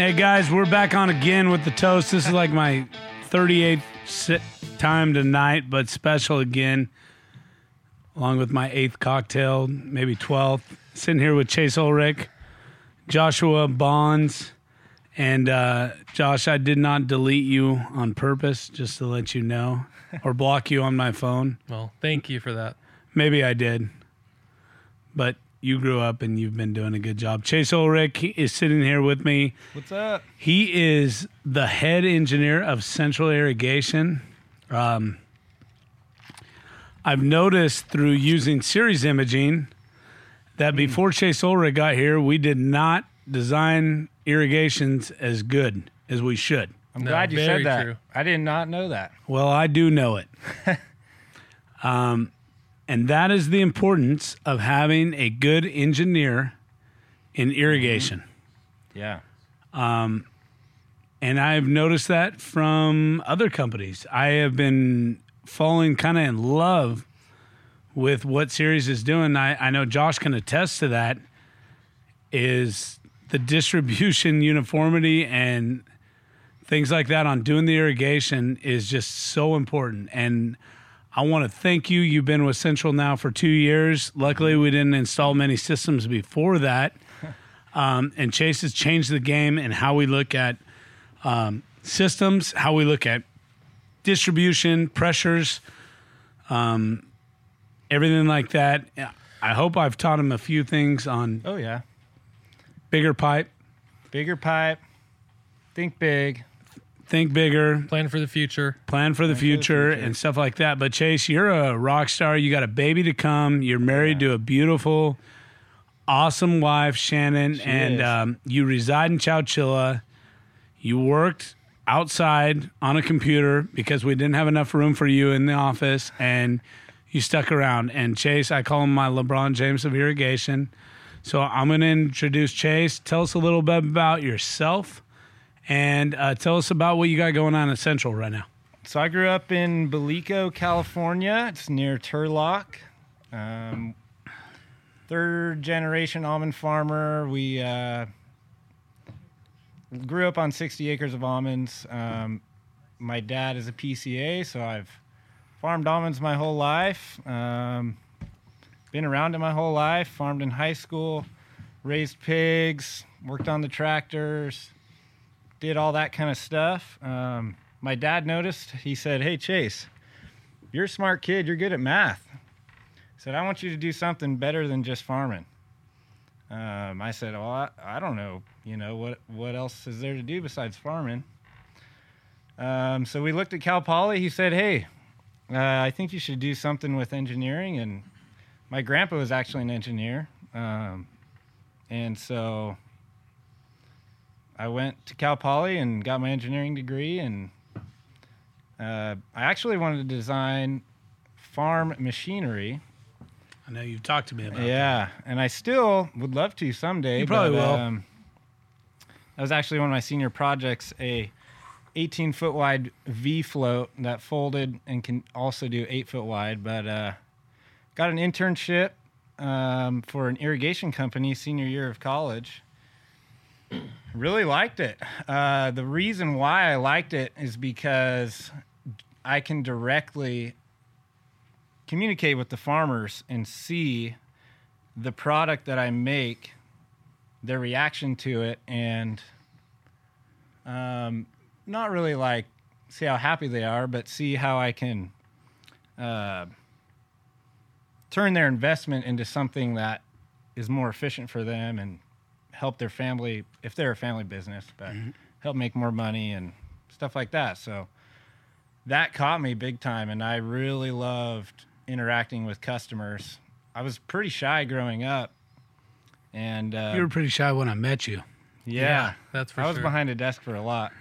Hey guys, we're back on again with the toast. This is like my 38th sit time tonight, but special again, along with my eighth cocktail, maybe 12th. Sitting here with Chase Ulrich, Joshua Bonds, and uh, Josh. I did not delete you on purpose, just to let you know, or block you on my phone. Well, thank you for that. Maybe I did, but you grew up and you've been doing a good job. Chase Ulrich is sitting here with me. What's up? He is the head engineer of Central Irrigation. Um, I've noticed through using Ceres Imaging that before Chase Ulrich got here, we did not design irrigations as good as we should. I'm No, glad you said that. true. I did not know that. Well, I do know it. um, and that is the importance of having a good engineer in mm-hmm. irrigation. Yeah. Um, and I've noticed that from other companies. I have been falling kind of in love with what Ceres is doing. I, I know Josh can attest to that. Is the distribution uniformity and things like that on doing the irrigation is just so important. And I want to thank you. You've been with Central now for two years. Luckily, we didn't install many systems before that. Um, and Chase has changed the game and how we look at um, systems, how we look at distribution, pressures, um, everything like that. I hope I've taught him a few things on Oh yeah. bigger pipe, Bigger pipe. Think big. Think bigger, Plan for the future. plan for the, future, future. and stuff like that. But Chase, you're a rock star. You got a baby to come. You're married to a beautiful, awesome wife, Shannon, and um, you reside in Chowchilla. You worked outside on a computer because we didn't have enough room for you in the office, and you stuck around. And Chase, I call him my LeBron James of irrigation. So I'm going to introduce Chase. Tell us a little bit about yourself, and uh, tell us about what you got going on at Central right now. So I grew up in Ballico, California. It's near Turlock. Um, third generation almond farmer. We uh, grew up on 60 acres of almonds. Um, my dad is a PCA, so I've farmed almonds my whole life. Um, been around it my whole life. Farmed in high school, raised pigs, worked on the tractors, did all that kind of stuff. Um, my dad noticed. He said, "Hey Chase, you're a smart kid. You're good at math." He said, "I want you to do something better than just farming." Um, I said, "Well, I, I don't know. You know what? What else is there to do besides farming?" Um, so we looked at Cal Poly. He said, "Hey, uh, I think you should do something with engineering." And my grandpa was actually an engineer, um, and so I went to Cal Poly and got my engineering degree. And uh, I actually wanted to design farm machinery. I know you've talked to me about that. Yeah, and I still would love to someday. You probably but, will. Um, that was actually one of my senior projects, a 18 foot wide V float that folded and can also do eight foot wide. But uh, got an internship um, for an irrigation company senior year of college. Really liked it. Uh, the reason why I liked it is because I can directly communicate with the farmers and see the product that I make, their reaction to it, and um, not really like see how happy they are, but see how I can uh, turn their investment into something that is more efficient for them and help their family if they're a family business, but help make more money and stuff like that. So that caught me big time, and I really loved interacting with customers. I was pretty shy growing up, and uh, You were pretty shy when I met you. yeah, that's for sure. I was sure. behind a desk for a lot,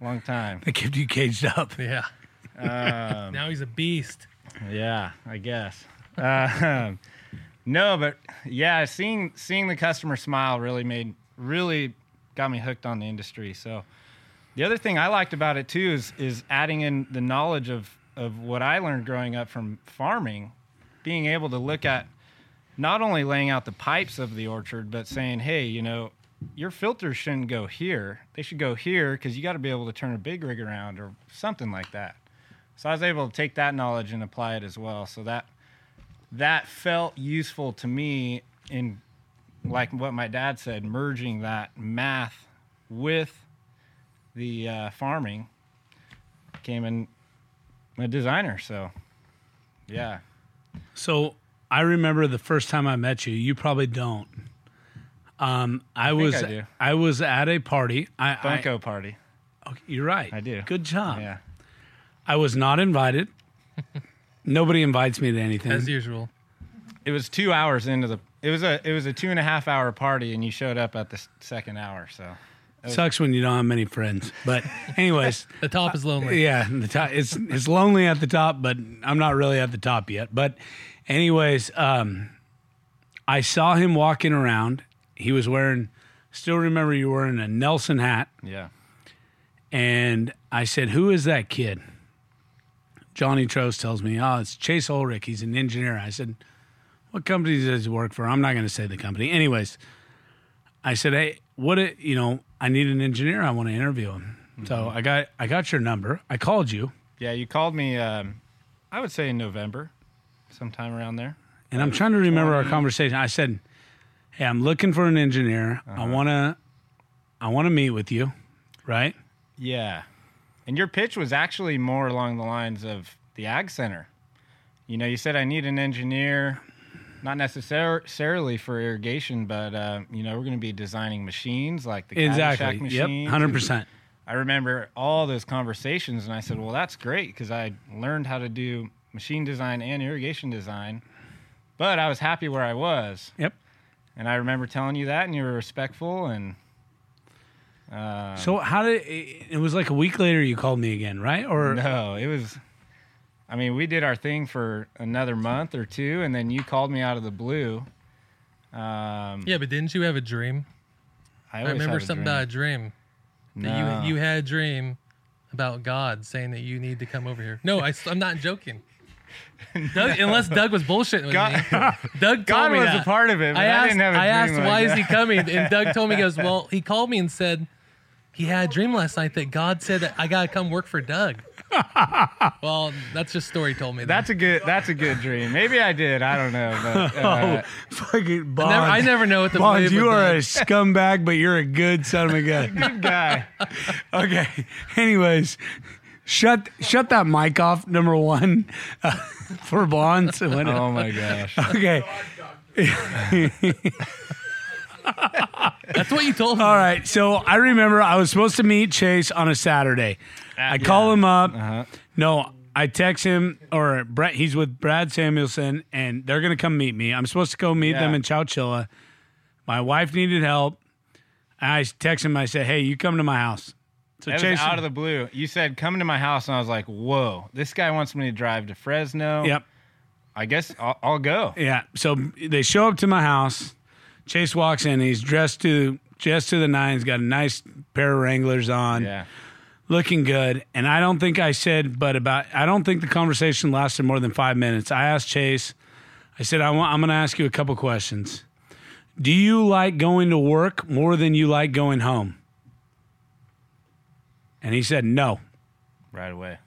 long time. They kept you caged up. Yeah. Um, Now he's a beast. Yeah, I guess. Um, no, but yeah, seeing seeing the customer smile really made really got me hooked on the industry. So the other thing I liked about it too is is adding in the knowledge of of what I learned growing up from farming, being able to look at not only laying out the pipes of the orchard, but saying, hey, you know, your filters shouldn't go here. They should go here because you got to be able to turn a big rig around or something like that. So I was able to take that knowledge and apply it as well. So that that felt useful to me in like what my dad said, merging that math with the uh, farming. came in a designer. So yeah, So I remember the first time I met you. You probably don't. Um, I, think was I. I was at a party. I, I Bunko party. okay, you're right. I do. Good job. Yeah. I was not invited. Nobody invites me to anything. as usual. It was two hours into the. It was a it was a two and a half hour party, and you showed up at the s- second hour. So Sucks when you don't have many friends. But anyways, The top is lonely. yeah, the top, it's it's lonely at the top, but I'm not really at the top yet. But anyways, um, I saw him walking around. He was wearing. Still remember you were wearing a Nelson hat, yeah, and I said, "Who is that kid?" Johnny Trost tells me, "Oh, it's Chase Ulrich. He's an engineer." I said, "What company does he work for?" I'm not going to say the company. Anyways, I said, "Hey, what? It, you know, I need an engineer. I want to interview him." Mm-hmm. So I got I got your number. I called you, yeah. You called me. Um, I would say in November, sometime around there. and I'm trying to remember our conversation. I said, "Hey, I'm looking for an engineer. I uh-huh. want to I want to meet with you." Right? Yeah, and your pitch was actually more along the lines of the ag center. You know, you said I need an engineer, not necessarily for irrigation, but uh, you know, we're going to be designing machines like the Exactly. Yep. Hundred percent. I remember all those conversations, and I said, "Well, that's great because I learned how to do machine design and irrigation design." But I was happy where I was, Yep. and I remember telling you that, and you were respectful, and uh, So how did it, it was like a week later you called me again, right? Or no, it was. I mean, we did our thing for another month or two, and then you called me out of the blue. Um, Yeah, but didn't you have a dream? I, I, remember a something dream. about a dream that No. you you had a dream about God saying that you need to come over here. No, I, am not joking. Doug, unless Doug was bullshitting with God- me. Doug told God me was that. a part of it. I I, asked, didn't have a I asked dream why like is he coming, and Doug told me he goes, well, he called me and said he had a dream last night that God said that I gotta come work for Doug. well, that's just story told me. that. That's a good. That's a good dream. Maybe I did. I don't know. But, uh, fucking I Bonds. never, I never know what the Bonds, you with are a scumbag, but you're a good son of a gun. good guy. okay. Anyways, shut shut that mic off. Number one uh, for Bonds. Oh my gosh. Okay. That's what you told me. All right. So I remember I was supposed to meet Chase on a Saturday. I call him up. Uh-huh. No, I text him or Brett. He's with Brad Samuelson, and they're gonna come meet me. I'm supposed to go meet them Yeah. in Chowchilla. My wife needed help. I text him. I said, "Hey, you come to my house." So That Chase was out of the blue. You said come to my house, and I was like, "Whoa, this guy wants me to drive to Fresno." Yep. I guess I'll, I'll go. Yeah. So they show up to my house. Chase walks in. He's dressed to just to the nines. Got a nice pair of Wranglers on. Yeah. looking good. And I don't think I said, but about I don't think the conversation lasted more than five minutes. I asked Chase. I said, I want, I'm going to ask you a couple questions. Do you like going to work more than you like going home? And he said, no. Right away.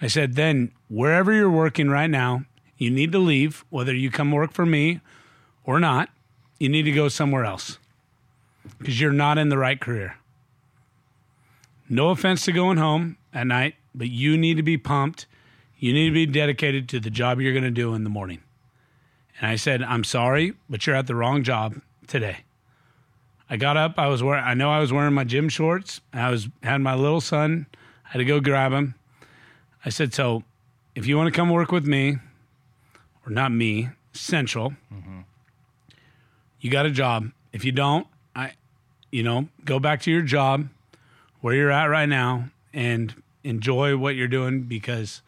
I said, then wherever you're working right now, you need to leave, whether you come work for me or not. You need to go somewhere else because you're not in the right career. No offense to going home at night, but you need to be pumped. You need to be dedicated to the job you're going to do in the morning. And I said, I'm sorry, but you're at the wrong job today. I got up. I was wearing. I know I was wearing my gym shorts. I was had my little son. I had to go grab him. I said, so if you want to come work with me, or not me, Central, mm-hmm. you got a job. If you don't, I, you know, go back to your job where you're at right now and enjoy what you're doing because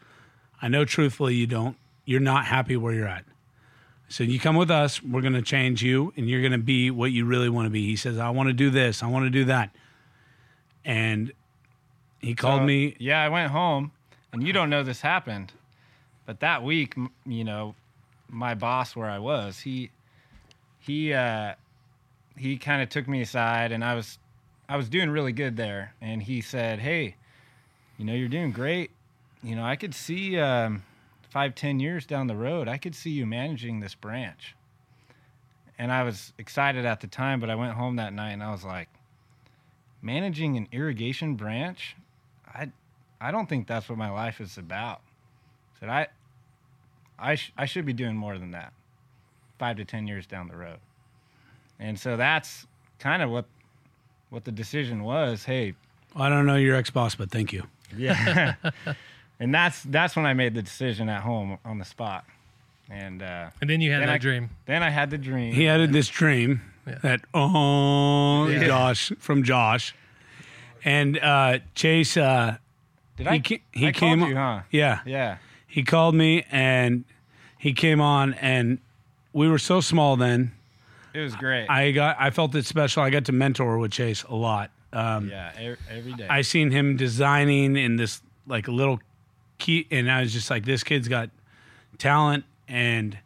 I know truthfully you don't, you're not happy where you're at. So you come with us, we're going to change you and you're going to be what you really want to be. He says, I want to do this, I want to do that. And he called So, me Yeah, I went home, and you don't know this happened, but that week, you know, my boss where I was, he he uh, he kind of took me aside, and I was I was doing really good there, and he said, "Hey, you know, you're doing great. You know, I could see um, five, ten years down the road, I could see you managing this branch." And I was excited at the time, but I went home that night and I was like, managing an irrigation branch, I, I don't think that's what my life is about. I said I, I, sh- I should be doing more than that, five to ten years down the road. And so that's kind of what, what the decision was. Hey, I don't know your ex boss, but thank you. yeah. and that's that's when I made the decision at home on the spot. And uh, And then you had Then that I- dream. then I had the dream. He had this dream Yeah. that oh Yeah. Josh from Josh, and uh, Chase. Uh, Did he I? ca- he I came called you, huh? yeah, Yeah. he called me and he came on and we were so small then. It was great. I got I felt it special. I got to mentor with Chase a lot. Um, yeah, e- every day. I seen him designing in this like a little key, and I was just like, this kid's got talent, and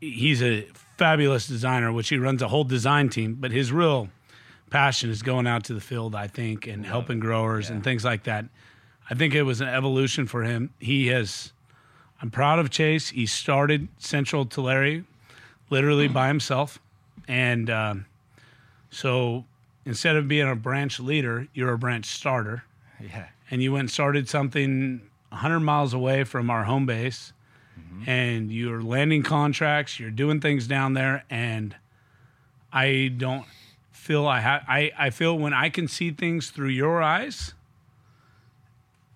he's a fabulous designer. Which he runs a whole design team, but his real passion is going out to the field, I think, and helping growers and things like that. I think it was an evolution for him. He has. I'm proud of Chase. He started Central Tulare literally by himself, and um, so instead of being a branch leader, you're a branch starter yeah. and you went and started something 100 miles away from our home base mm-hmm. and you're landing contracts you're doing things down there and i don't feel i have I, I feel when i can see things through your eyes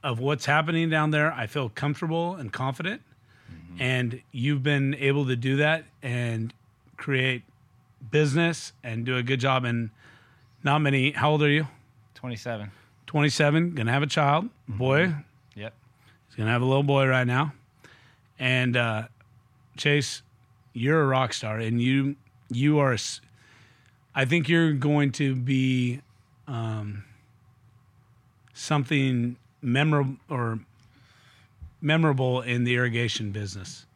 of what's happening down there i feel comfortable and confident. Mm-hmm. And you've been able to do that and create business and do a good job and not many how old are you? 27. 27, gonna have a child, mm-hmm. boy. Gonna have a little boy right now. And uh, Chase, you're a rock star, and you you are. I think you're going to be um, something memorable or memorable in the irrigation business.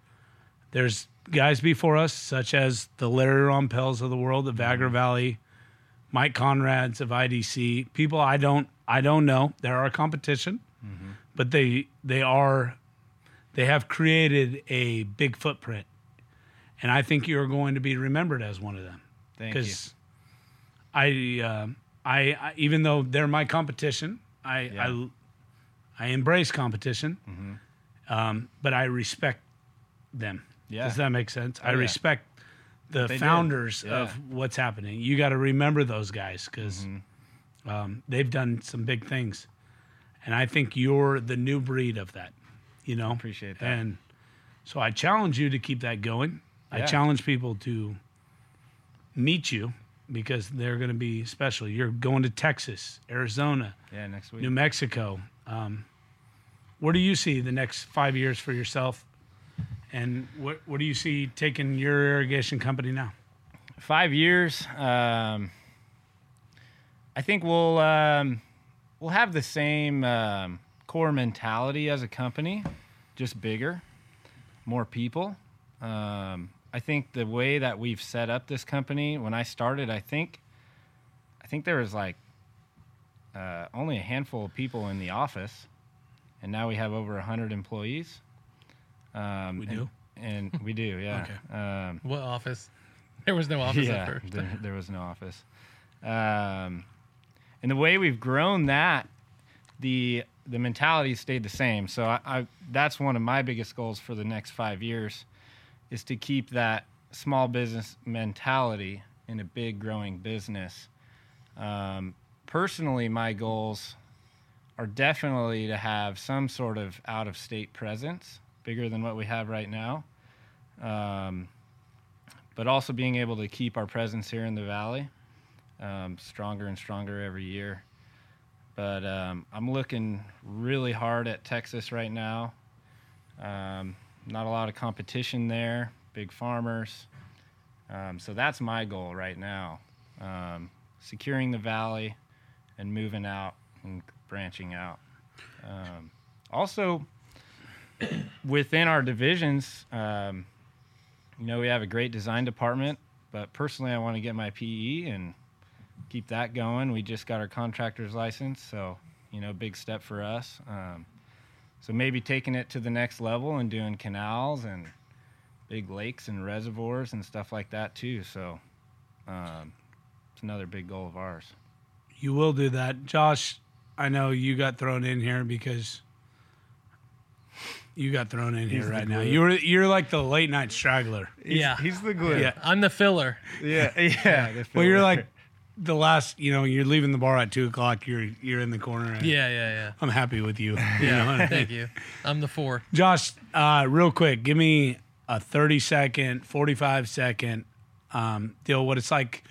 There's guys before us, such as the Larry Rompels of the world, the Vagra Valley, Mike Conrads of IDC, people I don't I don't know. They're our competition, but they they are they have created a big footprint, and I think you're going to be remembered as one of them. Thank you. Because I, uh, I I even though they're my competition, I Yeah. Mm-hmm. I I embrace competition, um, but I respect them. Yeah. Does that make sense? I yeah. respect the They founders Yeah. of what's happening. You got to remember those guys because Mm-hmm. um, they've done some big things, and I think you're the new breed of that. You know, Appreciate that. And so I challenge you to keep that going. I challenge people to meet you because they're going to be special. You're going to Texas, Arizona, Yeah, next week. New Mexico. Um, where do you see the next five years for yourself? And what what do you see taking your irrigation company now? Five years. Um, I think we'll um, we'll have the same um, core mentality as a company, just bigger, more people. Um, I think the way that we've set up this company, when I started, I think, I think there was like uh, only a handful of people in the office, and now we have over hundred employees. Um, We and- do? and we do, yeah. Um, What office? There was no office yeah, at first. There, there was no office. Um, and the way we've grown that, the the mentality stayed the same. So I, I that's one of my biggest goals for the next five years, is to keep that small business mentality in a big growing business. Um, personally, my goals are definitely to have some sort of out of state presence, bigger than what we have right now. Um, but also being able to keep our presence here in the valley um, stronger and stronger every year. But um, I'm looking really hard at Texas right now. Um, not a lot of competition there, big farmers. Um, so that's my goal right now um, securing the valley and moving out and branching out. Um, also, within our divisions, you know, we have a great design department but personally, I want to get my PE and keep that going. We just got our contractor's license, so you know, big step for us. Um, so maybe taking it to the next level and doing canals and big lakes and reservoirs and stuff like that too. So um, it's another big goal of ours. You will do that, Josh. I know you got thrown in here because you got thrown in here the right now. You're you're like the late night straggler. yeah. he's the glue. Yeah. I'm the filler. yeah, yeah. the Well, you're like the last. You know, you're leaving the bar at two o'clock. You're you're in the corner. and Yeah, yeah, I'm happy with you. yeah. You know Yeah. I mean? Thank you. I'm the four. Josh, uh, real quick, give me a 30 second, 45 second um, deal. What it's like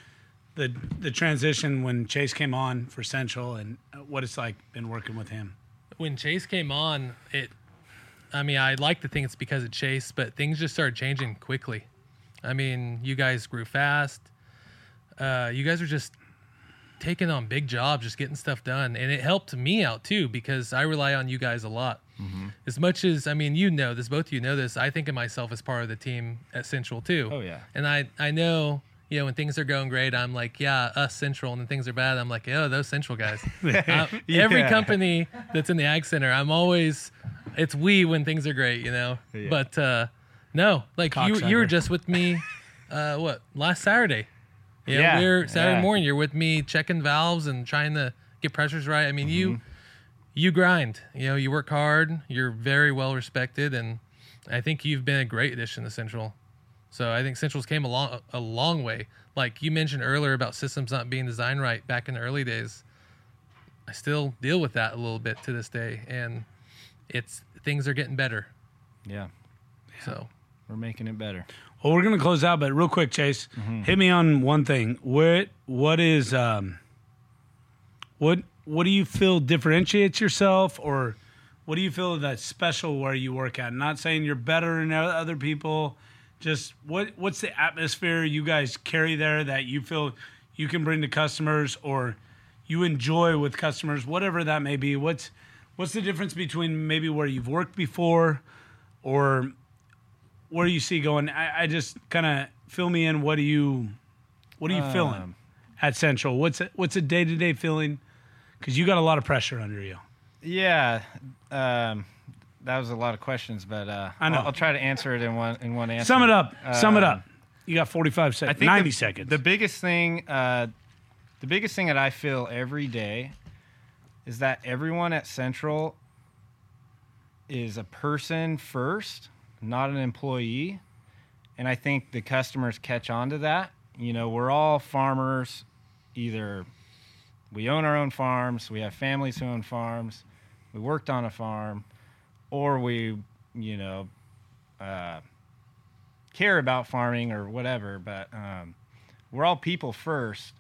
the the transition when Chase came on for Central, and what it's like been working with him. when Chase came on, it. I mean, I like to think it's because of Chase, but things just started changing quickly. I mean, you guys grew fast. Uh, you guys are just taking on big jobs, just getting stuff done, and it helped me out too because I rely on you guys a lot. As much as I mean, you know this, both of you know this. I think of myself as part of the team at Central too. Oh, yeah. and I I know. You know, when things are going great, I'm like, yeah, us Central, and when things are bad, I'm like, oh, those Central guys. Uh, Every Yeah. company that's in the Ag Center, I'm always, it's we when things are great, you know. Yeah. But uh, no, like you, you were just with me, uh, what last Saturday? You know, Yeah, we we're Saturday yeah. morning. You're with me checking valves and trying to get pressures right. I mean, you, Mm-hmm. you grind. You know, you work hard. You're very well respected, and I think you've been a great addition to Central. So I think Central's came a long, a long way. Like you mentioned earlier about systems not being designed right back in the early days. I still deal with that a little bit to this day, and it's things are getting better. yeah, So we're making it better. Well, we're gonna close out, but real quick, Chase, Mm-hmm. hit me on one thing. What what is um what what do you feel differentiates yourself, or what do you feel that's special where you work at? Not saying you're better than other people, just what what's the atmosphere you guys carry there that you feel you can bring to customers or you enjoy with customers, whatever that may be. What's what's the difference between maybe where you've worked before or where do you see going? I, I just kind of fill me in. What do you, what are you feeling Um, at Central? What's a, what's a day to day feeling? Because you got a lot of pressure under you. Yeah, um, that was a lot of questions, but uh, I know. I'll, I'll try to answer it in one in one answer. Sum it up. Sum it Um, up. You got forty five seconds. Ninety the, seconds. The biggest thing, uh, the biggest thing that I feel every day is that everyone at Central is a person first, not an employee, and I think the customers catch on to that. You know, we're all farmers. Either we own our own farms, we have families who own farms, we worked on a farm, or we, you know, uh, care about farming or whatever, but um, we're all people first.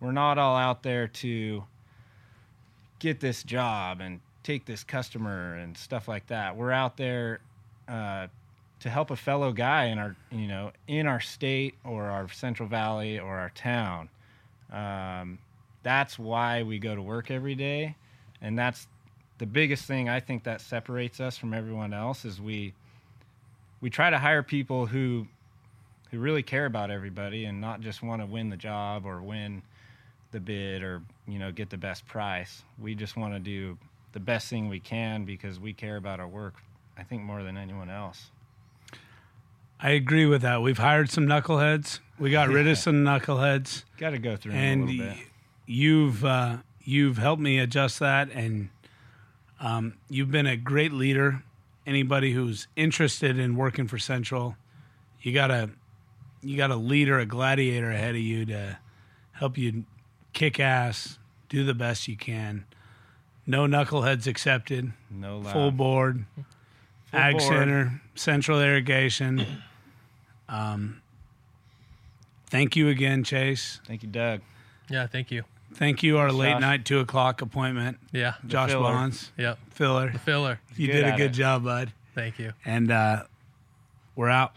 We're not all out there to get this job and take this customer and stuff like that. We're out there uh, to help a fellow guy in our, you know, in our state or our Central Valley or our town. Um, that's why we go to work every day, and that's the biggest thing I think that separates us from everyone else is we we try to hire people who who really care about everybody and not just want to win the job or win the bid or you know get the best price. We just want to do the best thing we can because we care about our work. I think more than anyone else. I agree with that. We've hired some knuckleheads. We got rid of some knuckleheads, Got to go through and little bit. y- you've uh, you've helped me adjust that, and um, you've been a great leader. Anybody who's interested in working for Central, you got a you got a leader, a gladiator ahead of you to help you kick ass, do the best you can. No knuckleheads accepted. No. Full board. Ag board. Center, Central Irrigation. Um, thank you again, Chase. Thank you, Doug. yeah, thank you. Thank you, our late night two o'clock appointment, Yeah, Josh filler. Bonds, yep. filler. Filler. You good did a good it. job, bud. Thank you. And uh, we're out.